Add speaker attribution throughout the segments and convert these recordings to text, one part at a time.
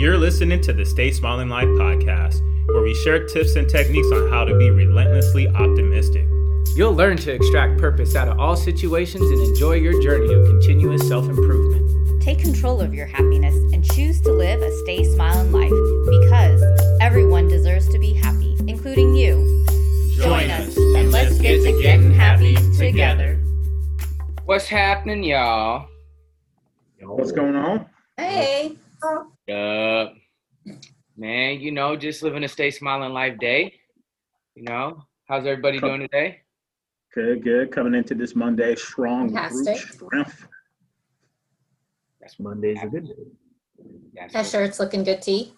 Speaker 1: You're listening to the Stay Smiling Life podcast, where we share tips and techniques on how to be relentlessly optimistic.
Speaker 2: You'll learn to extract purpose out of all situations and enjoy your journey of continuous self improvement.
Speaker 3: Take control of your happiness and choose to live a stay smiling life because everyone deserves to be happy, including you. Join us and let's get to getting happy together.
Speaker 4: What's happening, y'all?
Speaker 5: Y'all, what's going on?
Speaker 6: Hey.
Speaker 4: Uh, man, you know, just living a stay smiling life day. You know, how's everybody doing today?
Speaker 5: Good, good. Coming into this Monday strong, brute
Speaker 6: Fantastic.
Speaker 5: strength.
Speaker 4: That's
Speaker 7: Monday's a good day.
Speaker 4: That's
Speaker 6: That shirt's looking good, T.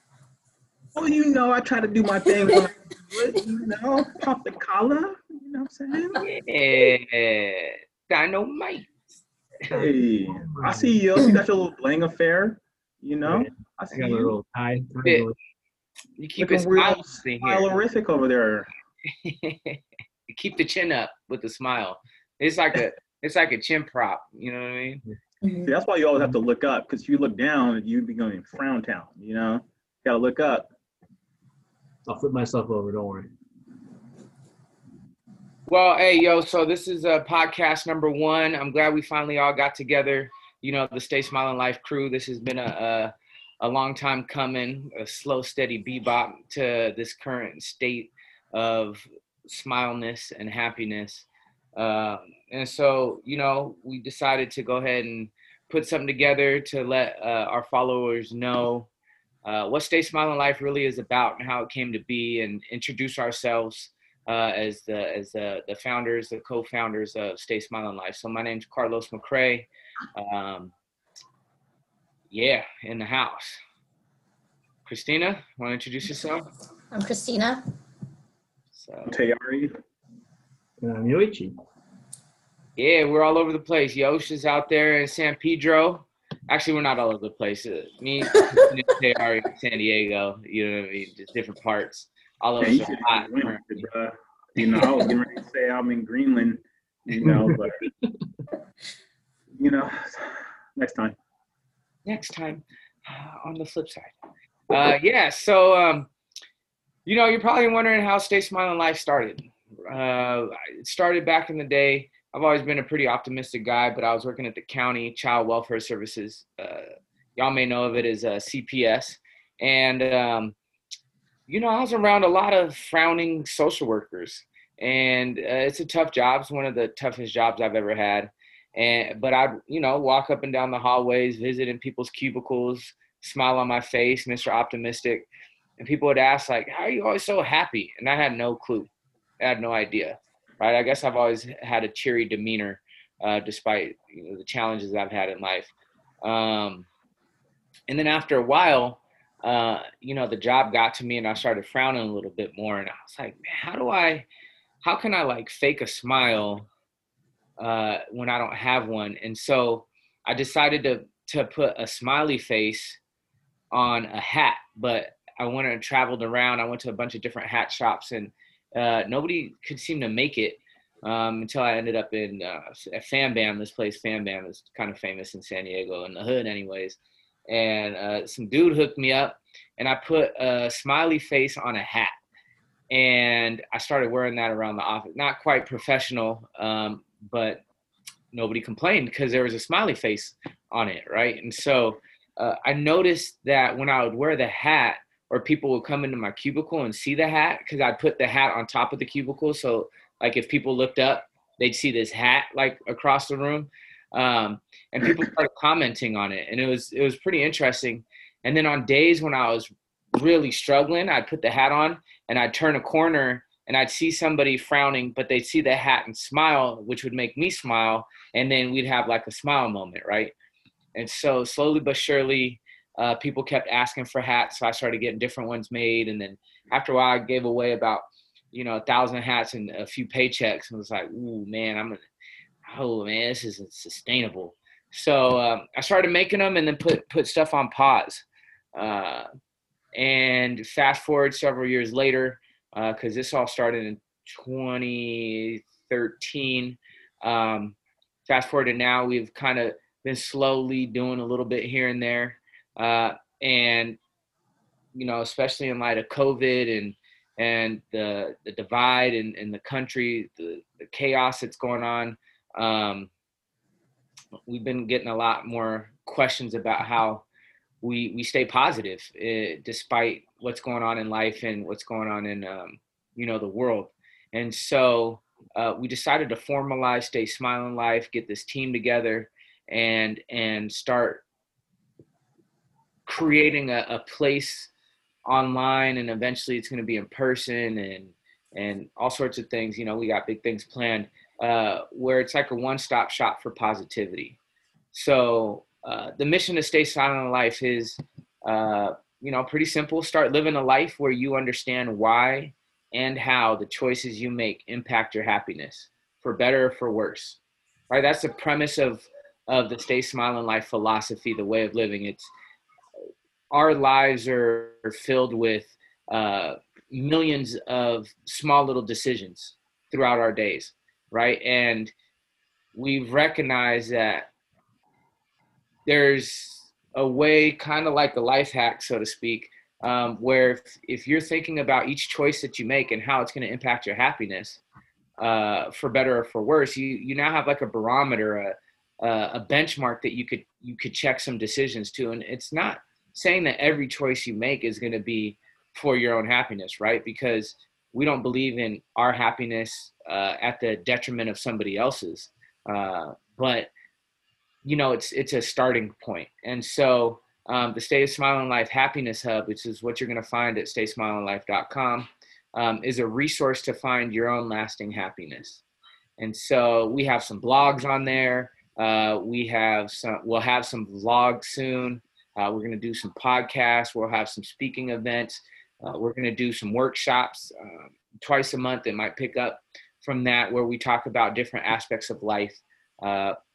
Speaker 5: Well, you know, I try to do my thing when I do it, you know, pop the collar. You know what I'm saying?
Speaker 4: Yeah, dynamite.
Speaker 5: Hey, I see you. You got your little bling affair. You know, I
Speaker 7: I
Speaker 5: see
Speaker 7: got a
Speaker 5: you.
Speaker 7: little tie. tie
Speaker 4: Yeah.
Speaker 7: going.
Speaker 4: You keep it
Speaker 5: Looking real
Speaker 4: smiling
Speaker 5: smilerific over there.
Speaker 4: you keep the chin up with a smile. It's like a it's like a chin prop. You know what I mean?
Speaker 5: See, that's why you always have to look up because if you look down, you'd be going frown town. You know, got to look up.
Speaker 7: I'll flip myself over. Don't worry.
Speaker 4: Well, hey, yo, so this is uh, podcast number one. I'm glad we finally all got together. You know, the Stay Smiling Life crew. This has been a, a, a long time coming, a slow, steady bebop to this current state of smileness and happiness. Uh, and so, you know, we decided to go ahead and put something together to let uh, our followers know uh, what Stay Smiling Life really is about and how it came to be and introduce ourselves uh, as the as the, the founders, the co-founders of Stay Smiling Life. So my name's Carlos McCrae. Um, yeah, in the house. Christina, want to introduce yourself?
Speaker 6: I'm Christina.
Speaker 4: So
Speaker 5: Tayari.
Speaker 7: And I'm Yoichi.
Speaker 4: yeah, we're all over the place. Yosh is out there in San Pedro. Actually, we're not all over the place. Uh, me, Christina, they are in San Diego. You know what I mean? Just different parts. All of
Speaker 5: Yeah,
Speaker 4: us
Speaker 5: you
Speaker 4: are hot.
Speaker 5: have went with it, bruh. You know, I was getting ready to say I'm in Greenland. You know, but you know, next time.
Speaker 4: next time uh, on the flip side. Uh, yeah, so um, you know, you're probably wondering how Stay Smiling Life started. Uh, it started back in the day. I've always been a pretty optimistic guy, but I was working at the county child welfare services. Uh, y'all may know of it as uh, CPS, and um, you know, I was around a lot of frowning social workers, and uh, it's a tough job. It's one of the toughest jobs I've ever had and but I'd you know walk up and down the hallways, visiting people's cubicles, smile on my face, Mr. Optimistic, and people would ask like, "How are you always so happy?" And I had no clue, I had no idea, right? I guess I've always had a cheery demeanor, uh, despite you know, the challenges I've had in life. Um, and then after a while, uh, you know, the job got to me, and I started frowning a little bit more, and I was like, "Man, how do I?" How can I like fake a smile uh, when I don't have one. And so I decided to to put a smiley face on a hat. But I went and traveled around. I went to a bunch of different hat shops, and uh, nobody could seem to make it um, until I ended up in uh, Fan Bam. This place, Fan Bam, is kind of famous in San Diego in the hood, anyways. And uh, some dude hooked me up, and I put a smiley face on a hat. And I started wearing that around the office. Not quite professional, um, but nobody complained because there was a smiley face on it, right? And so uh, I noticed that when I would wear the hat, or people would come into my cubicle and see the hat, because I'd put the hat on top of the cubicle, so like if people looked up, they'd see this hat like across the room, um, and people started commenting on it, and it was it was pretty interesting. And then on days when I was really struggling, I'd put the hat on and I'd turn a corner and I'd see somebody frowning, but they'd see the hat and smile, which would make me smile. And then we'd have like a smile moment, right? And so slowly but surely, uh, people kept asking for hats. So I started getting different ones made. And then after a while, I gave away about, you know, a thousand hats and a few paychecks. And was like, ooh, man, I'm gonna, oh man, this isn't sustainable. So um, I started making them and then put put stuff on pause. Uh, and fast forward several years later, because this all started in 2013. Um, fast forward to now, we've kind of been slowly doing a little bit here and there. Uh, and you know, especially in light of COVID and and the the divide in, in the country, the, the chaos that's going on. Um, we've been getting a lot more questions about how we we stay positive uh, despite what's going on in life and what's going on in um, you know the world. And so uh, we decided to formalize Stay Smiling Life, get this team together, and and start creating a, a place online and eventually it's going to be in person and and all sorts of things you know we got big things planned uh, where it's like a one-stop shop for positivity so uh, the mission of stay smiling life is uh, you know pretty simple. Start living a life where you understand why and how the choices you make impact your happiness for better or for worse right? That's the premise of of the stay smiling life philosophy the way of living. It's our lives are filled with uh, millions of small little decisions throughout our days, right? And we've recognized that there's a way, kind of like a life hack, so to speak, um, where if, if, you're thinking about each choice that you make and how it's going to impact your happiness, uh, for better or for worse, you you now have like a barometer, a, a benchmark that you could you could check some decisions to, and it's not saying that every choice you make is going to be for your own happiness, right? Because we don't believe in our happiness uh, at the detriment of somebody else's. Uh, but you know, it's it's a starting point, and so um, the Stay Smiling Life Happiness Hub, which is what you're going to find at StaySmilingLife.com, um, is a resource to find your own lasting happiness. And so we have some blogs on there. Uh, we have some. We'll have some vlogs soon. Uh, we're going to do some podcasts. We'll have some speaking events. Uh, we're going to do some workshops uh, twice a month. It might pick up from that where we talk about different aspects of life.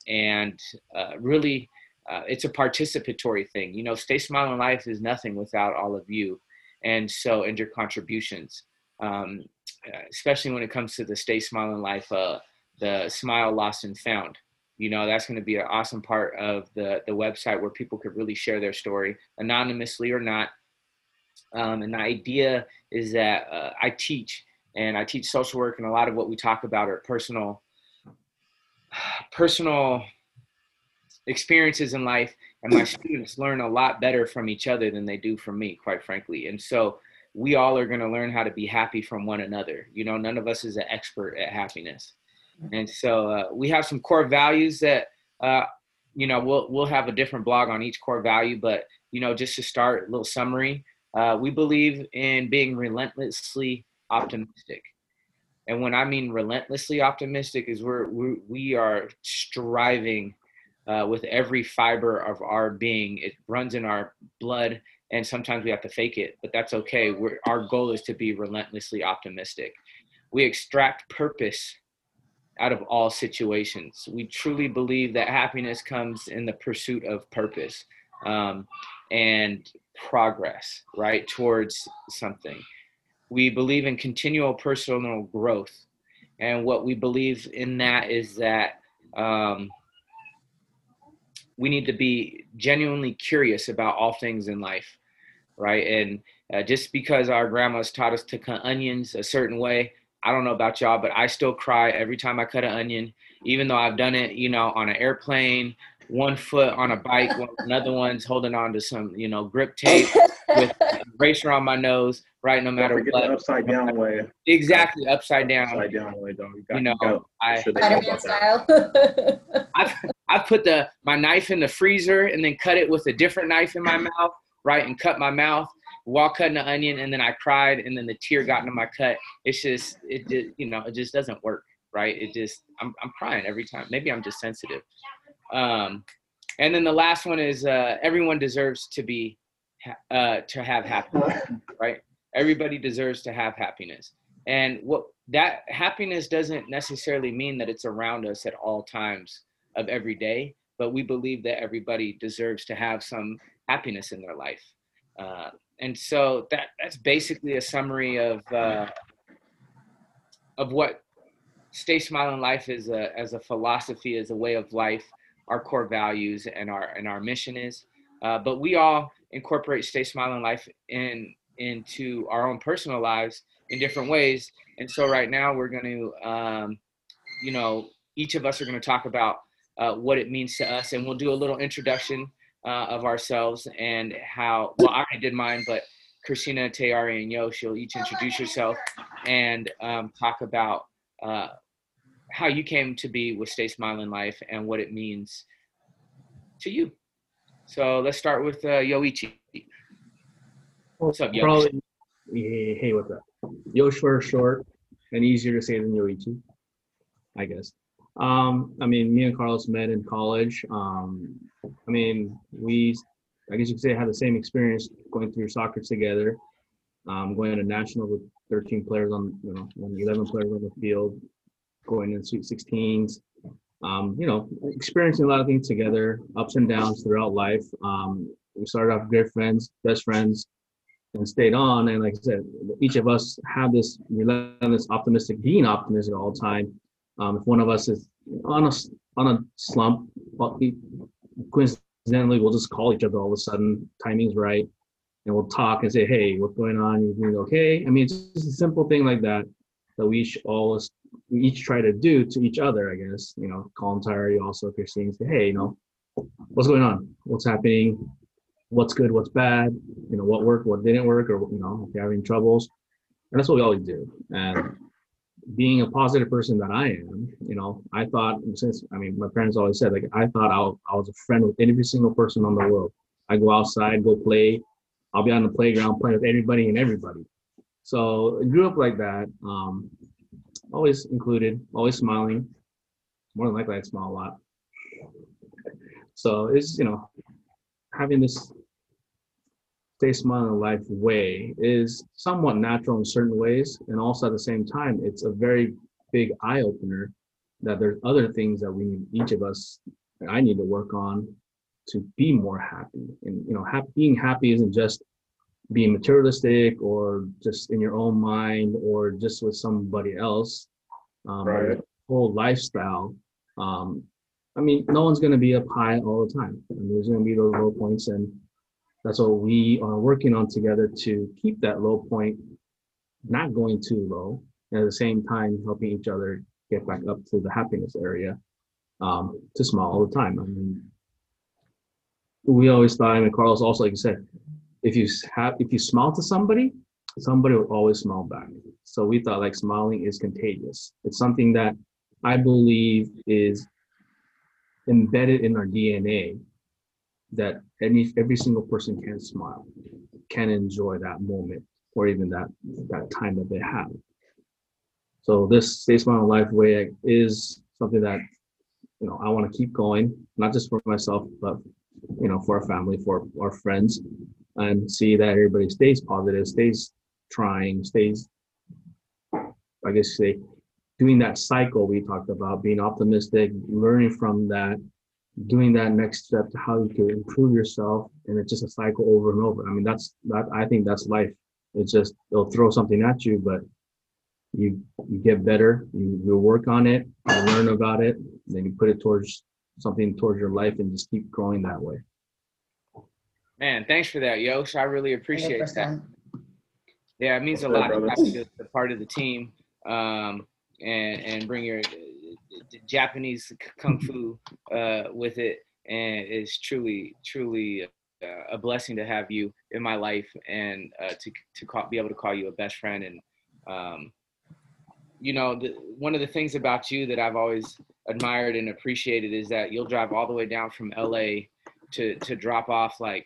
Speaker 4: Uh, and uh, really, uh, it's a participatory thing. You know, Stay Smiling Life is nothing without all of you. And so, and your contributions, um, especially when it comes to the Stay Smiling Life, the Smile Lost and Found you know that's going to be an awesome part of the the website where people could really share their story anonymously or not um, and the idea is that uh, i teach and i teach social work and a lot of what we talk about are personal personal experiences in life and my students learn a lot better from each other than they do from me quite frankly. And so we all are going to learn how to be happy from one another. You know none of us is an expert at happiness. And so uh, we have some core values that uh, you know we'll we'll have a different blog on each core value, but you know just to start a little summary, uh, we believe in being relentlessly optimistic. And when I mean relentlessly optimistic, is we're, we're we are striving uh, with every fiber of our being. It runs in our blood, and sometimes we have to fake it, but that's okay. We're, our goal is to be relentlessly optimistic. We extract purpose out of all situations. We truly believe that happiness comes in the pursuit of purpose um, and progress, right, towards something. We believe in continual personal growth. And what we believe in that is that um, we need to be genuinely curious about all things in life, right? And uh, just because our grandmas taught us to cut onions a certain way I don't know about y'all, but I still cry every time I cut an onion, even though I've done it, you know, on an airplane, one foot on a bike, another one's holding on to some, you know, grip tape with a bracer on my nose, right? No matter what.
Speaker 5: The upside down way.
Speaker 4: Exactly, upside down.
Speaker 5: Upside down way, though. You, got,
Speaker 4: you know,
Speaker 5: you
Speaker 4: I,
Speaker 5: sure
Speaker 6: Spider-Man style.
Speaker 4: I've, i put the my knife in the freezer and then cut it with a different knife in my mouth, right? And cut my mouth while cutting the onion and then I cried and then the tear got into my cut. It's just it just you know it just doesn't work right. It just I'm I'm crying every time. Maybe I'm just sensitive. Um, and then the last one is uh, everyone deserves to be uh, to have happiness, right? Everybody deserves to have happiness. And what that happiness doesn't necessarily mean that it's around us at all times of every day, but we believe that everybody deserves to have some happiness in their life. Uh, and so that that's basically a summary of uh, of what stay smiling life is a, as a philosophy as a way of life our core values and our and our mission is uh, but we all incorporate Stay Smiling Life in into our own personal lives in different ways. And so right now we're going to, um, you know, each of us are going to talk about uh, what it means to us, and we'll do a little introduction uh, of ourselves and how. Well, I already did mine, but Christina, Tayari, and Yo, she'll each introduce yourself and um, talk about uh, how you came to be with Stay Smiling Life and what it means to you. So let's start with uh, Yoichi. What's up, Yo?
Speaker 7: Probably, hey, hey, what's up? Yosh for short and easier to say than Yoichi, I guess. Um, I mean, me and Carlos met in college. Um, I mean, we, I guess you could say, had the same experience going through soccer together. Um, going to national with 13 players on, you know, 11 players on the field, going in Sweet 16s. Um, you know, experiencing a lot of things together, ups and downs throughout life. Um, we started off good friends, best friends, and stayed on. And like I said, each of us have this relentless optimistic, being optimistic all the time. Um, if one of us is on a on a slump, we, coincidentally, we'll just call each other all of a sudden. Timing's right, and we'll talk and say, "Hey, what's going on? You doing okay?" I mean, it's just a simple thing like that that we should always we each try to do to each other. I guess you know, call Tayari also if you're seeing say, "Hey, you know, what's going on? What's happening? What's good? What's bad? You know, what worked? What didn't work? Or you know, if you're having troubles." And that's what we always do. And being a positive person that I am, you know, I thought since I mean, my parents always said like I thought I, I was a friend with every single person on the world. I go outside, go play. I'll be on the playground playing with everybody and everybody. So I grew up like that. Um, always included, always smiling. More than likely, I'd smile a lot. So it's you know, having this stay smiling life way is somewhat natural in certain ways and also at the same time it's a very big eye opener that there's other things that we need each of us i need to work on to be more happy and you know ha- being happy isn't just being materialistic or just in your own mind or just with somebody else um,
Speaker 5: Right.
Speaker 7: whole lifestyle um, i mean no one's going to be up high all the time and there's going to be those low points and that's what we are working on together to keep that low point not going too low and at the same time helping each other get back up to the happiness area um, to smile all the time i mean we always thought I mean carlos also like you said if you have if you smile to somebody somebody will always smile back. So we thought like smiling is contagious. It's something that i believe is embedded in our dna that any every single person can smile, can enjoy that moment or even that that time that they have. So this Stay Smile Life way is something that you know I want to keep going, not just for myself, but you know for our family, for our friends, and see that everybody stays positive, stays trying, stays I guess say doing that cycle we talked about, being optimistic, learning from that, doing that next step to how you can improve yourself and it's just a cycle over and over. I mean that's that i think that's life. It's just they'll throw something at you but you you get better you, you work on it you learn about it then you put it towards something towards your life and just keep growing that way
Speaker 4: Man, thanks for that, Yosh. I really appreciate that.
Speaker 6: 100%.
Speaker 4: Yeah, it means a
Speaker 5: What's
Speaker 4: lot
Speaker 5: up,
Speaker 4: to
Speaker 5: brother?
Speaker 4: have a part of the team um, and and bring your uh, Japanese kung fu uh, with it, and it's truly truly uh, a blessing to have you in my life and uh, to to call, be able to call you a best friend and um, you know the, one of the things about you that I've always admired and appreciated is that you'll drive all the way down from LA to to drop off like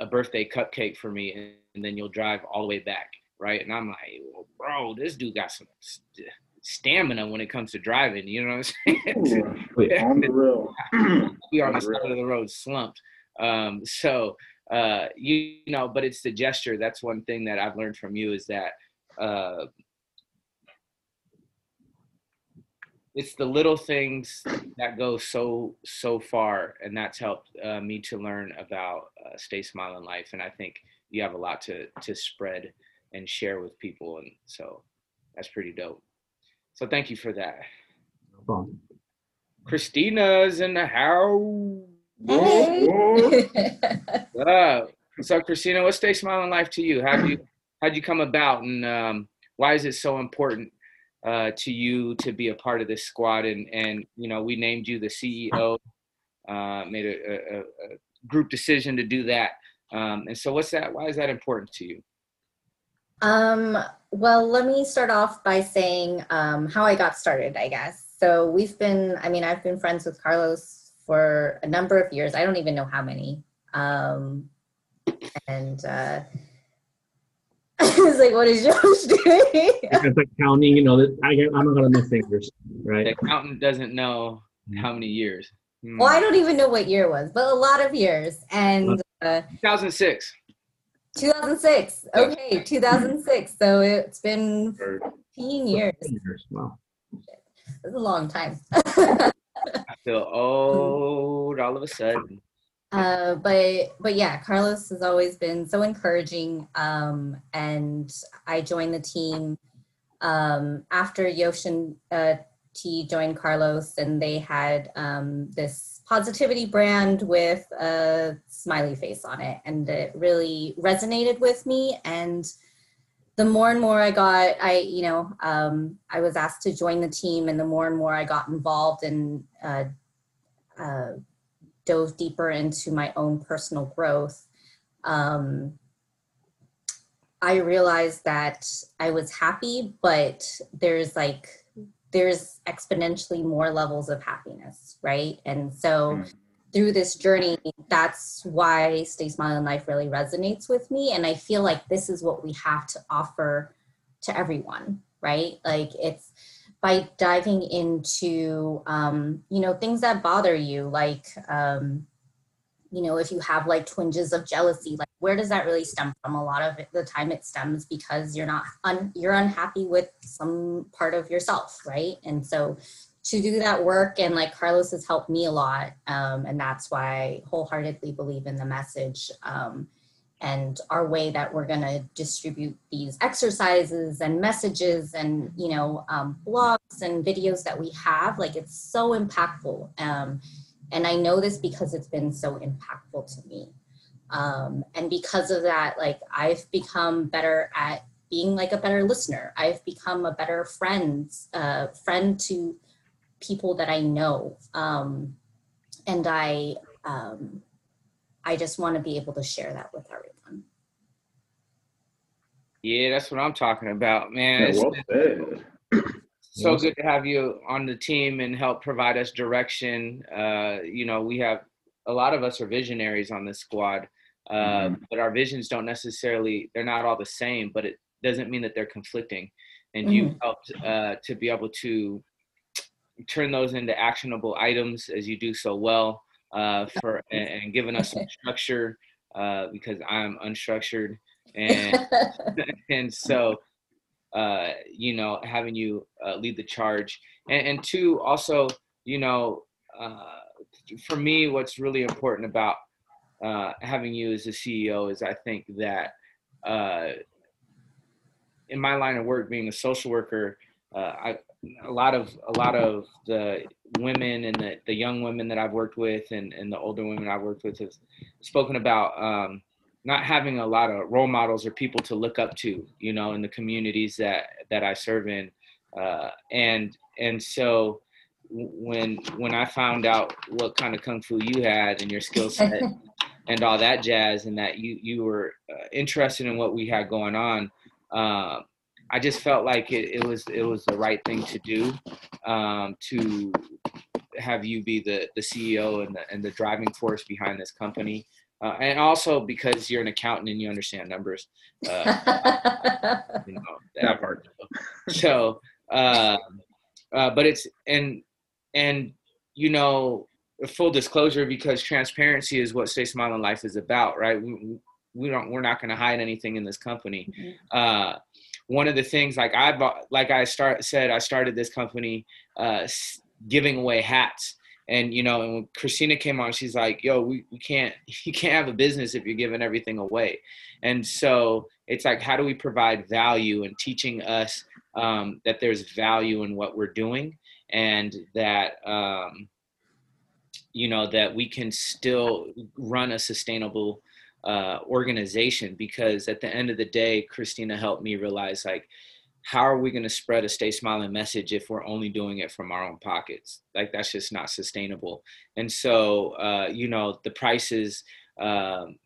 Speaker 4: a birthday cupcake for me and, and then you'll drive all the way back right? And i'm like well, bro this dude got some st- stamina when it comes to driving you know what i'm saying?
Speaker 5: Wait, on the real.
Speaker 4: we are on the side of the road slumped. Um, so uh, you, you know but it's the gesture. That's one thing that i've learned from you is that uh, it's the little things that go so so far and that's helped uh, me to learn about uh, stay smiling life and i think you have a lot to to spread and share with people and so that's pretty dope. So thank you for that.
Speaker 7: No problem.
Speaker 4: Christina's in the house.
Speaker 6: Hey.
Speaker 4: What up? So, Christina, what's Stay Smiling Life to you? How do you how'd you come about, and um, why is it so important uh, to you to be a part of this squad? And and you know, we named you the CEO, uh, made a, a, a group decision to do that. Um, and so, what's that? Why is that important to you?
Speaker 6: Um, well, let me start off by saying um, how I got started, I guess. So we've been, I mean, I've been friends with Carlos for a number of years. I don't even know how many. Um, and uh, I was like, what is Yosh doing?
Speaker 7: It's like counting, you know, that I, I'm not gonna miss fingers,
Speaker 4: The
Speaker 7: right?
Speaker 4: accountant doesn't know how many years. Hmm.
Speaker 6: well, I don't even know what year it was, but a lot of years. And uh,
Speaker 4: 2006.
Speaker 6: 2006. Okay, 2006. So it's been 15 years.
Speaker 7: Fingers, Wow.
Speaker 6: It's a long time.
Speaker 4: I feel old all of a sudden.
Speaker 6: Uh, but but yeah, Carlos has always been so encouraging. Um, and I joined the team um, after Yoshin uh, T joined Carlos, and they had um, this positivity brand with a smiley face on it, and it really resonated with me. And the more and more I got, I you know, um, I was asked to join the team, and the more and more I got involved and uh, uh, dove deeper into my own personal growth, um, I realized that I was happy, but there's like there's exponentially more levels of happiness, right? And so
Speaker 5: Mm.
Speaker 6: through this journey, that's why Stay Smiling Life really resonates with me. And I feel like this is what we have to offer to everyone, right? Like it's by diving into um, you know things that bother you like um, you know if you have like twinges of jealousy like where does that really stem from? A lot of the time it stems because you're not un, you're unhappy with some part of yourself right? And so to do that work and like carlos has helped me a lot um, and that's why i wholeheartedly believe in the message um, and our way that we're going to distribute these exercises and messages and you know um, blogs and videos that we have like it's so impactful. Um, and i know this because it's been so impactful to me. Um, and because of that like i've become better at being like a better listener. I've become a better friend uh, friend to people that i know. Um, and i um, I just want to be able to share that with everyone.
Speaker 4: Yeah, that's what I'm talking about, man.
Speaker 5: Yeah, well
Speaker 4: so good to have you on the team and help provide us direction. Uh, you know, we have a lot of us are visionaries on this squad, uh,
Speaker 5: Mhm.
Speaker 4: but our visions don't necessarily they're not all the same. But it doesn't mean that they're conflicting. And you've helped uh, to be able to turn those into actionable items as you do so well uh, for and, and giving us some structure uh, because I'm unstructured and and so uh, you know having you uh, lead the charge and, and two also you know uh, for me what's really important about uh, having you as a ceo is i think that uh, in my line of work being a social worker uh, I, a lot of a lot of the women and the, the young women that I've worked with and, and the older women I've worked with have spoken about um, not having a lot of role models or people to look up to, you know, in the communities that that I serve in, uh, and and so when when I found out what kind of kung fu you had and your skill set and all that jazz, and that you you were uh, interested in what we had going on, uh, I just felt like it, it was it was the right thing to do um, to have you be the the CEO and the and the driving force behind this company. Uh, and also because you're an accountant and you understand numbers, uh, you know,
Speaker 5: That part.
Speaker 4: so uh, uh, but it's and and you know full disclosure because transparency is what stay smiling life is about right we, we don't we're not going to hide anything in this company uh, one of the things like i bought like i start said i started this company uh, giving away hats. And you know and when christina came on she's like yo we, we can't you can't have a business if you're giving everything away. And so it's like how do we provide value and teaching us um, that there's value in what we're doing and that um, you know that we can still run a sustainable uh, organization because at the end of the day, Christina helped me realize like, how are we going to spread a stay smiling message if we're only doing it from our own pockets? Like that's just not sustainable. And so, uh, you know, the prices um,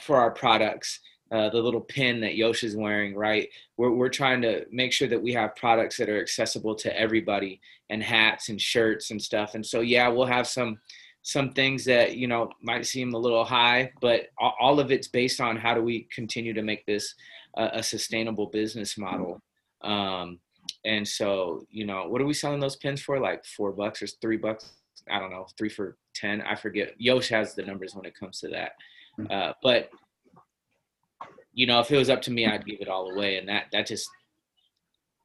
Speaker 4: for our products, uh, the little pin that Yosh is wearing, right? We're, we're trying to make sure that we have products that are accessible to everybody and hats and shirts and stuff. And so, yeah, we'll have some some things that you know might seem a little high but all of it's based on how do we continue to make this a, a sustainable business model. Um, and so you know what are we selling those pins for? Like four bucks or three bucks? I don't know three for ten? I forget. Yosh has the numbers when it comes to that. Uh, but you know if it was up to me i'd give it all away and that that just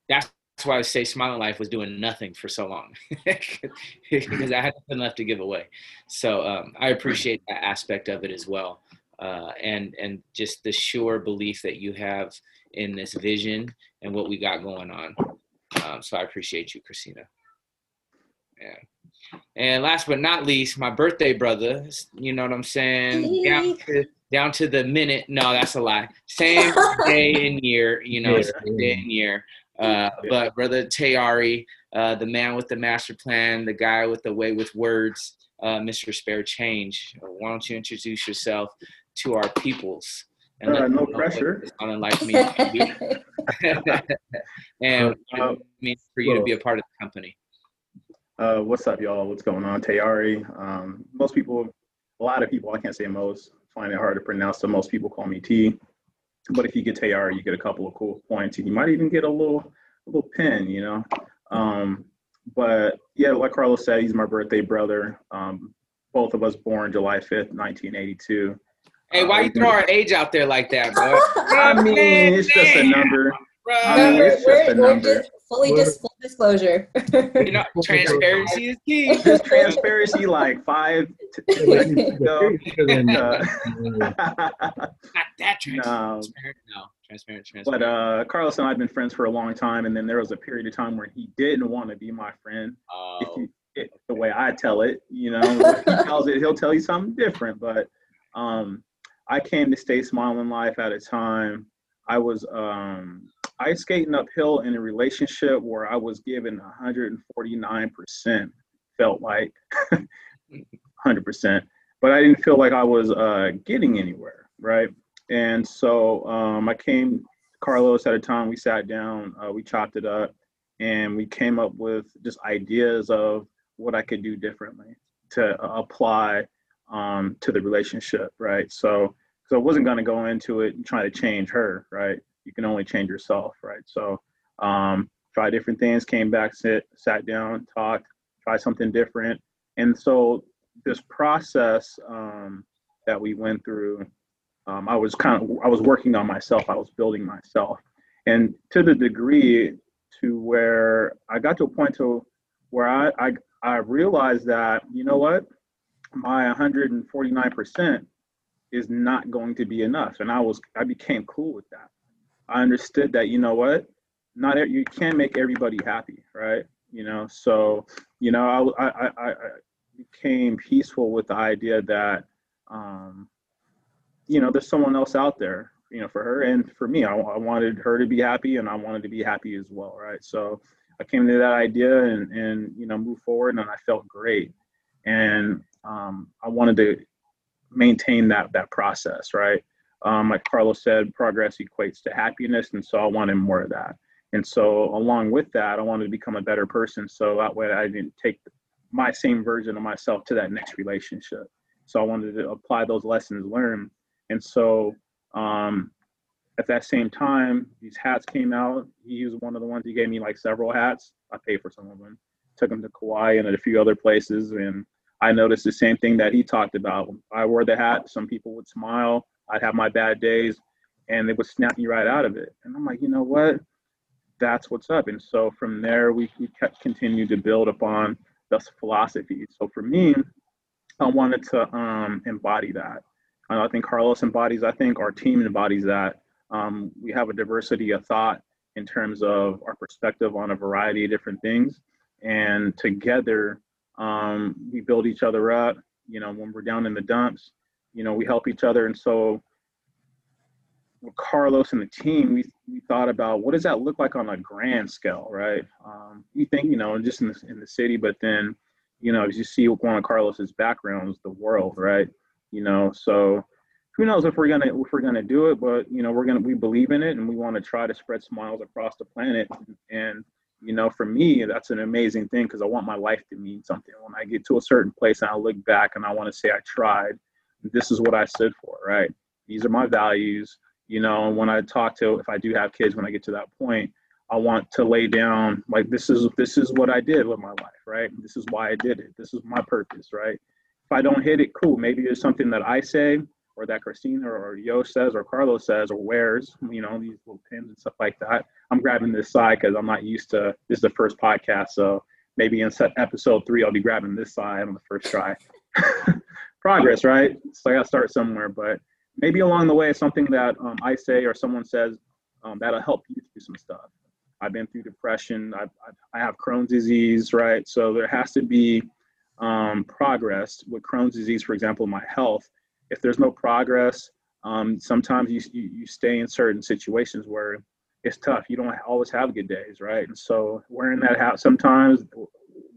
Speaker 4: that's that's why I say Smiling Life was doing nothing for so long because I had nothing left to give away. So um, I appreciate that aspect of it as well, uh, and and just the sure belief that you have in this vision and what we got going on. Um, so I appreciate you, Christina. Yeah. And last but not least, my birthday brother. You know what I'm saying? Down to, down to the minute. No, that's a lie. Same day and year. You know, same day and year. Uh, but brother Tayari, uh, the man with the master plan, the guy with the way with words, uh, Mr. Spare Change. Why don't you introduce yourself to our peoples?
Speaker 5: And uh, no pressure.
Speaker 4: On like me, and uh, it means for you to be a part of the company.
Speaker 5: Uh, what's up, y'all? What's going on? Tayari. Um, most people, a lot of people, I can't say most, find it hard to pronounce, so most people call me T. But if you get Tayar, you get a couple of cool points, and you might even get a little a little pin, you know. Um, but yeah, like Carlos said, he's my birthday brother. Um, both of us born July fifth, nineteen eighty two.
Speaker 4: Hey, why uh, you throw our age out there like that, bro?
Speaker 5: I mean, it's just a number. I mean, it's just a number
Speaker 6: fully dis- full disclosure.
Speaker 4: you know, transparency is key.
Speaker 5: transparency, like five. T-
Speaker 4: ago. uh, Not that transparent. No. no. Transparent, transparent.
Speaker 5: But uh, Carlos and I have been friends for a long time, and then there was a period of time where he didn't want to be my friend. Oh. If you, it, the way I tell it, you know, he tells it, he'll tell you something different. But um, I came to Stay Smiling Life at a time. I was um, ice skating uphill in a relationship where I was given 149%, felt like 100%, but I didn't feel like I was uh, getting anywhere, right? And so um, I came, Carlos at a time, we sat down, uh, we chopped it up, and we came up with just ideas of what I could do differently to uh, apply um, to the relationship, right? So, so I wasn't going to go into it and try to change her, right? You can only change yourself, right? So um, try different things, came back, sit, sat down, talked, try something different. And so this process um, that we went through, um, I was kind of, I was working on myself. I was building myself. And to the degree to where I got to a point to where I, I, I realized that, you know what, my 149% is not going to be enough. And I was, I became cool with that. I understood that you know what, not you can't make everybody happy, right? You know, so you know I I I, I became peaceful with the idea that um, you know there's someone else out there, you know, for her and for me. I, I wanted her to be happy, and I wanted to be happy as well, right? So I came to that idea and and you know move forward, and I felt great, and um, I wanted to maintain that that process, right? Um, like Carlos said, progress equates to happiness, and so I wanted more of that. And so, along with that, I wanted to become a better person, so that way I didn't take my same version of myself to that next relationship. So I wanted to apply those lessons learned. And so, um, at that same time, these hats came out. He was one of the ones. He gave me like several hats. I paid for some of them. Took them to Kauai and a few other places, and I noticed the same thing that he talked about. I wore the hat. Some people would smile I'd have my bad days and they would snap me right out of it. And I'm like, you know what? That's what's up. And so from there, we, we kept continue to build upon this philosophy. So for me, I wanted to um, embody that. And I think Carlos embodies, I think our team embodies that. Um, we have a diversity of thought in terms of our perspective on a variety of different things. And together, um, we build each other up. You know, when we're down in the dumps, you know, we help each other. And so with Carlos and the team, we, we thought about what does that look like on a grand scale, right? Um, you think, you know, just in the, in the city, but then, you know, as you see one of Carlos's backgrounds, the world, right? You know, so who knows if we're gonna if we're gonna do it, but you know, we're gonna we believe in it and we want to try to spread smiles across the planet. And you know, for me, that's an amazing thing because I want my life to mean something. When I get to a certain place and I look back and I want to say I tried, this is what I stood for, right? These are my values you know and when i talk to if i do have kids when i get to that point i want to lay down like this is this is what i did with my life right? This is why i did it. This is my purpose right? If i don't hit it cool. Maybe there's something that i say or that christina or yo says or carlos says or wears you know these little pins and stuff like that. I'm grabbing this side because i'm not used to this is the first podcast so maybe in episode three i'll be grabbing this side on the first try progress right so i gotta start somewhere but maybe along the way something that um, I say or someone says um, that'll help you through some stuff. I've been through depression. I've, I have Crohn's disease, right? So there has to be um, progress with Crohn's disease, for example, my health. If there's no progress, um, sometimes you, you, you stay in certain situations where it's tough. You don't always have good days, right? And so wearing that hat sometimes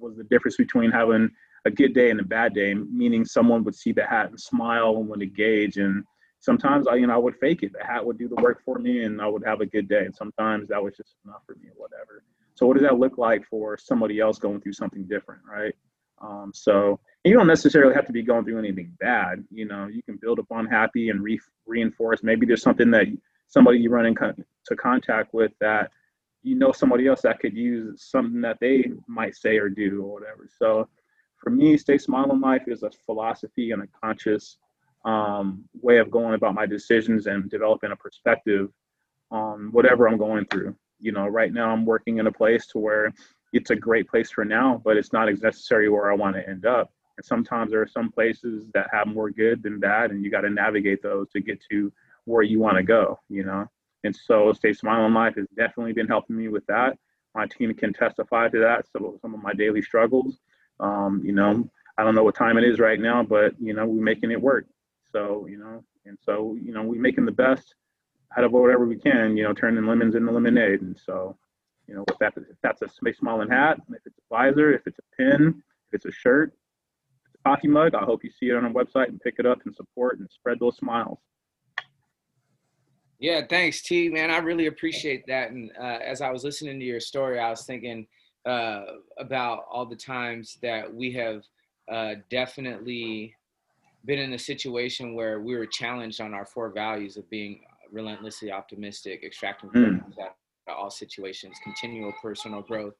Speaker 5: was the difference between having a good day and a bad day, meaning someone would see the hat and smile and would engage and sometimes I, you know, I would fake it. The hat would do the work for me and I would have a good day. And sometimes that was just enough for me or whatever. So what does that look like for somebody else going through something different, right? Um, so you don't necessarily have to be going through anything bad. You know, you can build upon happy and re- reinforce. Maybe there's something that somebody you run into contact with that you know somebody else that could use something that they might say or do or whatever. So for me, stay smiling life is a philosophy and a conscious um, way of going about my decisions and developing a perspective on whatever I'm going through. You know, right now I'm working in a place to where it's a great place for now, but it's not necessarily where I want to end up. And sometimes there are some places that have more good than bad, and you got to navigate those to get to where you want to go. You know, and so Stay Smiling Life has definitely been helping me with that. My team can testify to that. So some of my daily struggles. Um, you know, I don't know what time it is right now, but you know, we're making it work. So, you know, and so, you know, we're making the best out of whatever we can, you know, turning lemons into lemonade. And so, you know, if, that, if that's a Stay Smiling hat, if it's a visor, if it's a pin, if it's a shirt, if it's a coffee mug, I hope you see it on our website and pick it up and support and spread those smiles.
Speaker 4: Yeah, thanks, T. Man, I really appreciate that. And uh, as I was listening to your story, I was thinking uh, about all the times that we have uh, definitely been in a situation where we were challenged on our four values of being relentlessly optimistic, extracting mm. out of all situations, continual personal growth,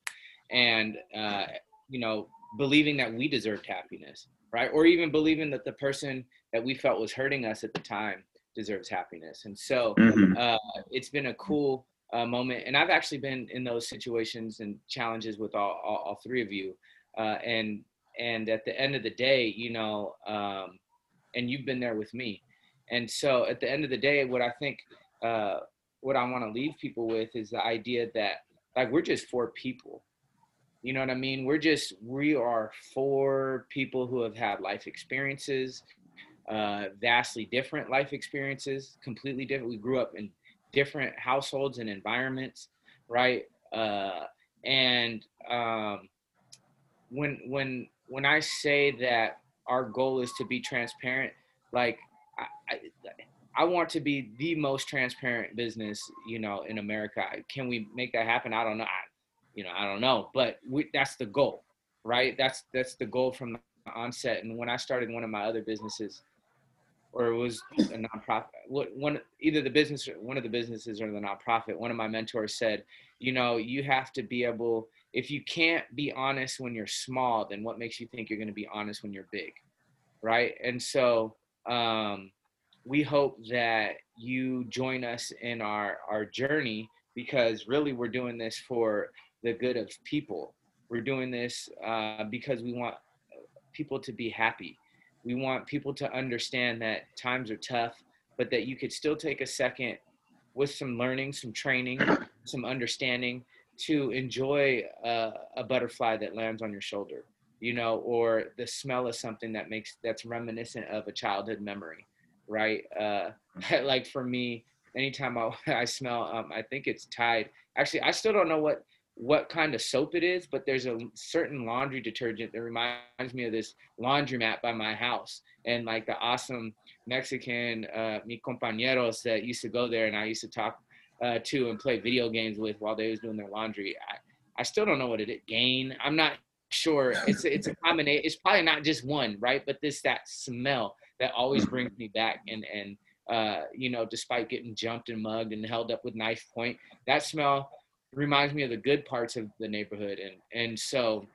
Speaker 4: and uh, you know believing that we deserved happiness, right? Or even believing that the person that we felt was hurting us at the time deserves happiness. And so mm-hmm. uh, it's been a cool uh, moment, and I've actually been in those situations and challenges with all all, all three of you, uh, and and at the end of the day, you know. Um, and you've been there with me. And so at the end of the day, what I think, uh, what I want to leave people with is the idea that like we're just four people. You know what I mean? We're just we are four people who have had life experiences, uh, vastly different life experiences, completely different. We grew up in different households and environments, right? Uh, and um, when when when I say that our goal is to be transparent. Like I, I, I want to be the most transparent business, you know, in America. Can we make that happen? I don't know. I, you know, I don't know, but we, that's the goal, right? That's that's the goal from the onset. And when I started one of my other businesses, or it was a nonprofit, one either the business, one of the businesses, or the nonprofit. One of my mentors said, you know, you have to be able if you can't be honest when you're small, then what makes you think you're going to be honest when you're big? Right. And so um, we hope that you join us in our, our journey because really we're doing this for the good of people. We're doing this uh, because we want people to be happy. We want people to understand that times are tough, but that you could still take a second with some learning, some training, some understanding to enjoy uh, a butterfly that lands on your shoulder, you know, or the smell of something that makes that's reminiscent of a childhood memory, right? Uh, like for me, anytime I, I smell, um, I think it's Tide. Actually, I still don't know what what kind of soap it is, but there's a certain laundry detergent that reminds me of this laundromat by my house and like the awesome Mexican uh, mi compañeros that used to go there and I used to talk uh, to and play video games with while they was doing their laundry. I, I still don't know what it is. Gain. I'm not sure. It's it's a combination. It's probably not just one, right? But this that smell that always brings me back and and uh, you know, despite getting jumped and mugged and held up with knife point, that smell reminds me of the good parts of the neighborhood. And and so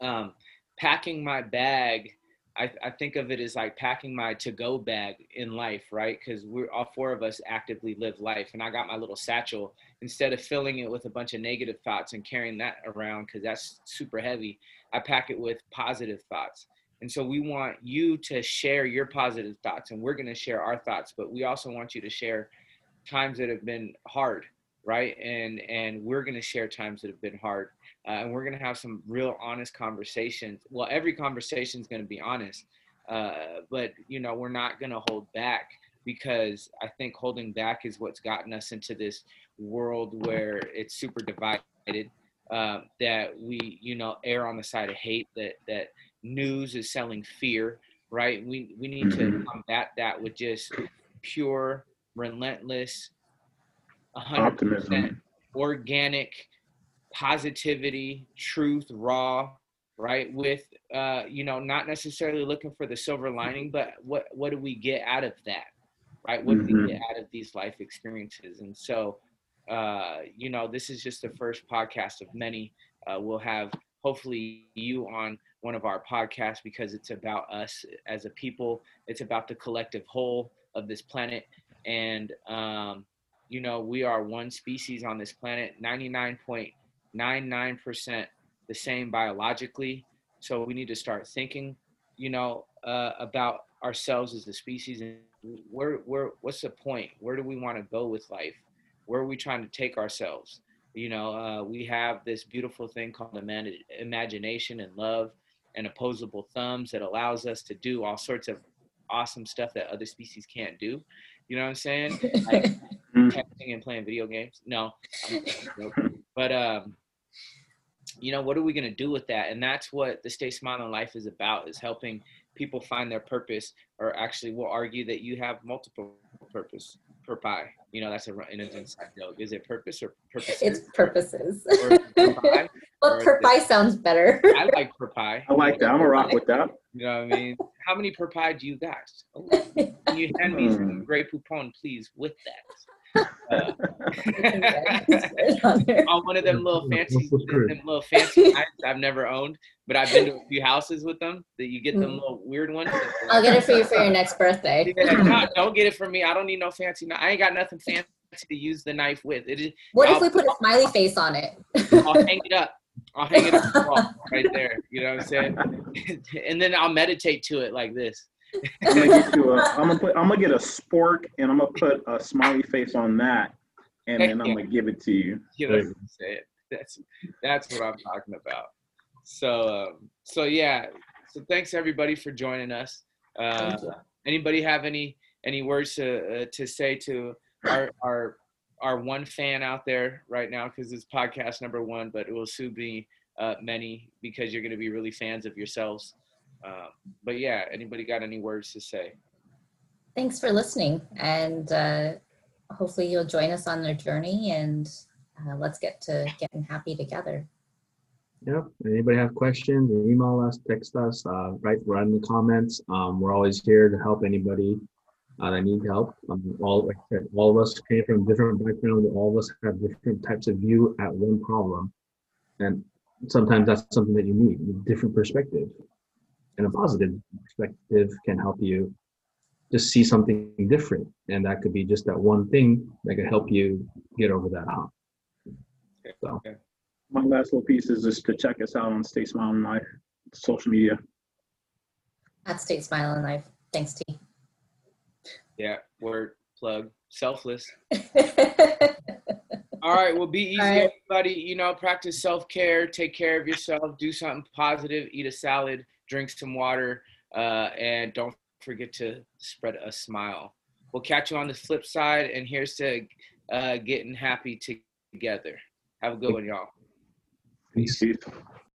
Speaker 4: um, packing my bag, I, I think of it as like packing my to-go bag in life, right? Because we're all four of us actively live life, and I got my little satchel. Instead of filling it with a bunch of negative thoughts and carrying that around, because that's super heavy, I pack it with positive thoughts. And so we want you to share your positive thoughts, and we're going to share our thoughts. But we also want you to share times that have been hard, right? And and we're going to share times that have been hard, uh, and we're going to have some real honest conversations. Well, every conversation is going to be honest, uh, but you know we're not going to hold back because I think holding back is what's gotten us into this world where it's super divided. Uh, that we you know err on the side of hate that that news is selling fear right we we need to combat that with just pure relentless 100%
Speaker 5: Optimism.
Speaker 4: organic positivity truth raw right? With uh you know not necessarily looking for the silver lining but what what do we get out of that right? What do we
Speaker 5: Mhm.
Speaker 4: get out of these life experiences? And so uh you know this is just the first podcast of many. Uh, we'll have hopefully you on one of our podcasts because it's about us as a people. It's about the collective whole of this planet. And um you know we are one species on this planet 99.99% the same biologically. So we need to start thinking you know uh, about ourselves as a species and where where what's the point? Where do we want to go with life? Where are we trying to take ourselves? You know uh, we have this beautiful thing called imagination and love and opposable thumbs that allows us to do all sorts of awesome stuff that other species can't do. You know what i'm saying? Like Texting and playing video games no but um you know what are we going to do with that and that's what the stay smiling life is about is helping people find their purpose or actually we'll argue that you have multiple purpose per pie you know that's a an inside joke is it purpose or purpose
Speaker 6: it's purposes.
Speaker 4: or per pie?
Speaker 6: but per pie sounds better.
Speaker 4: i like per pie
Speaker 5: I like that. I'm gonna rock with that.
Speaker 4: you know what i mean how many per pie do you got oh, can you hand me some
Speaker 5: Hmm.
Speaker 4: Grey Poupon, please, with that?
Speaker 6: On
Speaker 4: on one of them little fancy, them little fancy knives I've never owned, but I've been to a few houses with them. That you get them
Speaker 6: Mm.
Speaker 4: little weird ones.
Speaker 6: I'll get it for you for your next birthday.
Speaker 4: Yeah, no, don't get it from me. I don't need no fancy. knife. I ain't got nothing fancy to use the knife with. It is.
Speaker 6: What if
Speaker 4: I'll-
Speaker 6: we put a smiley face on it?
Speaker 4: I'll hang it up. I'll hang it up the wall right there. You know what I'm saying? and then I'll meditate to it like this.
Speaker 5: I'm gonna get you a. I'm gonna put. I'm gonna get a spork and I'm gonna put a smiley face on that, and then I'm gonna give it to you.
Speaker 4: You know what I'm? That's that's what I'm talking about. So um, so yeah. So thanks everybody for joining us. Uh, anybody have any any words to uh, to say to our our our one fan out there right now because it's podcast number one, but it will soon be uh, many because you're going to be really fans of yourselves. Um, but yeah, anybody got any words to say?
Speaker 6: Thanks for listening, and uh, hopefully you'll join us on the journey. And uh, let's get to getting happy together.
Speaker 7: Yep. Anybody have questions? Email us, text us, uh, write, write in the comments. Um, we're always here to help anybody uh, that need help. Um, all, like I said, all of us came from different backgrounds. All of us have different types of view at one problem, and sometimes that's something that you need, a different perspective, and a positive perspective can help you just see something different, and that could be just that one thing that could help you get over that hump. So.
Speaker 5: My last little piece is just to check us out on Stay Smiling Life social media.
Speaker 6: At Stay Smiling Life. Thanks, T.
Speaker 4: Yeah, word plug selfless. All right. Well, be easy,
Speaker 6: All right.
Speaker 4: everybody. You know, practice self care. Take care of yourself. Do something positive. Eat a salad. Drink some water. Uh, and don't forget to spread a smile. We'll catch you on the flip side. And here's to uh, getting happy together. Have a good one, y'all.
Speaker 7: Peace.
Speaker 5: Peace.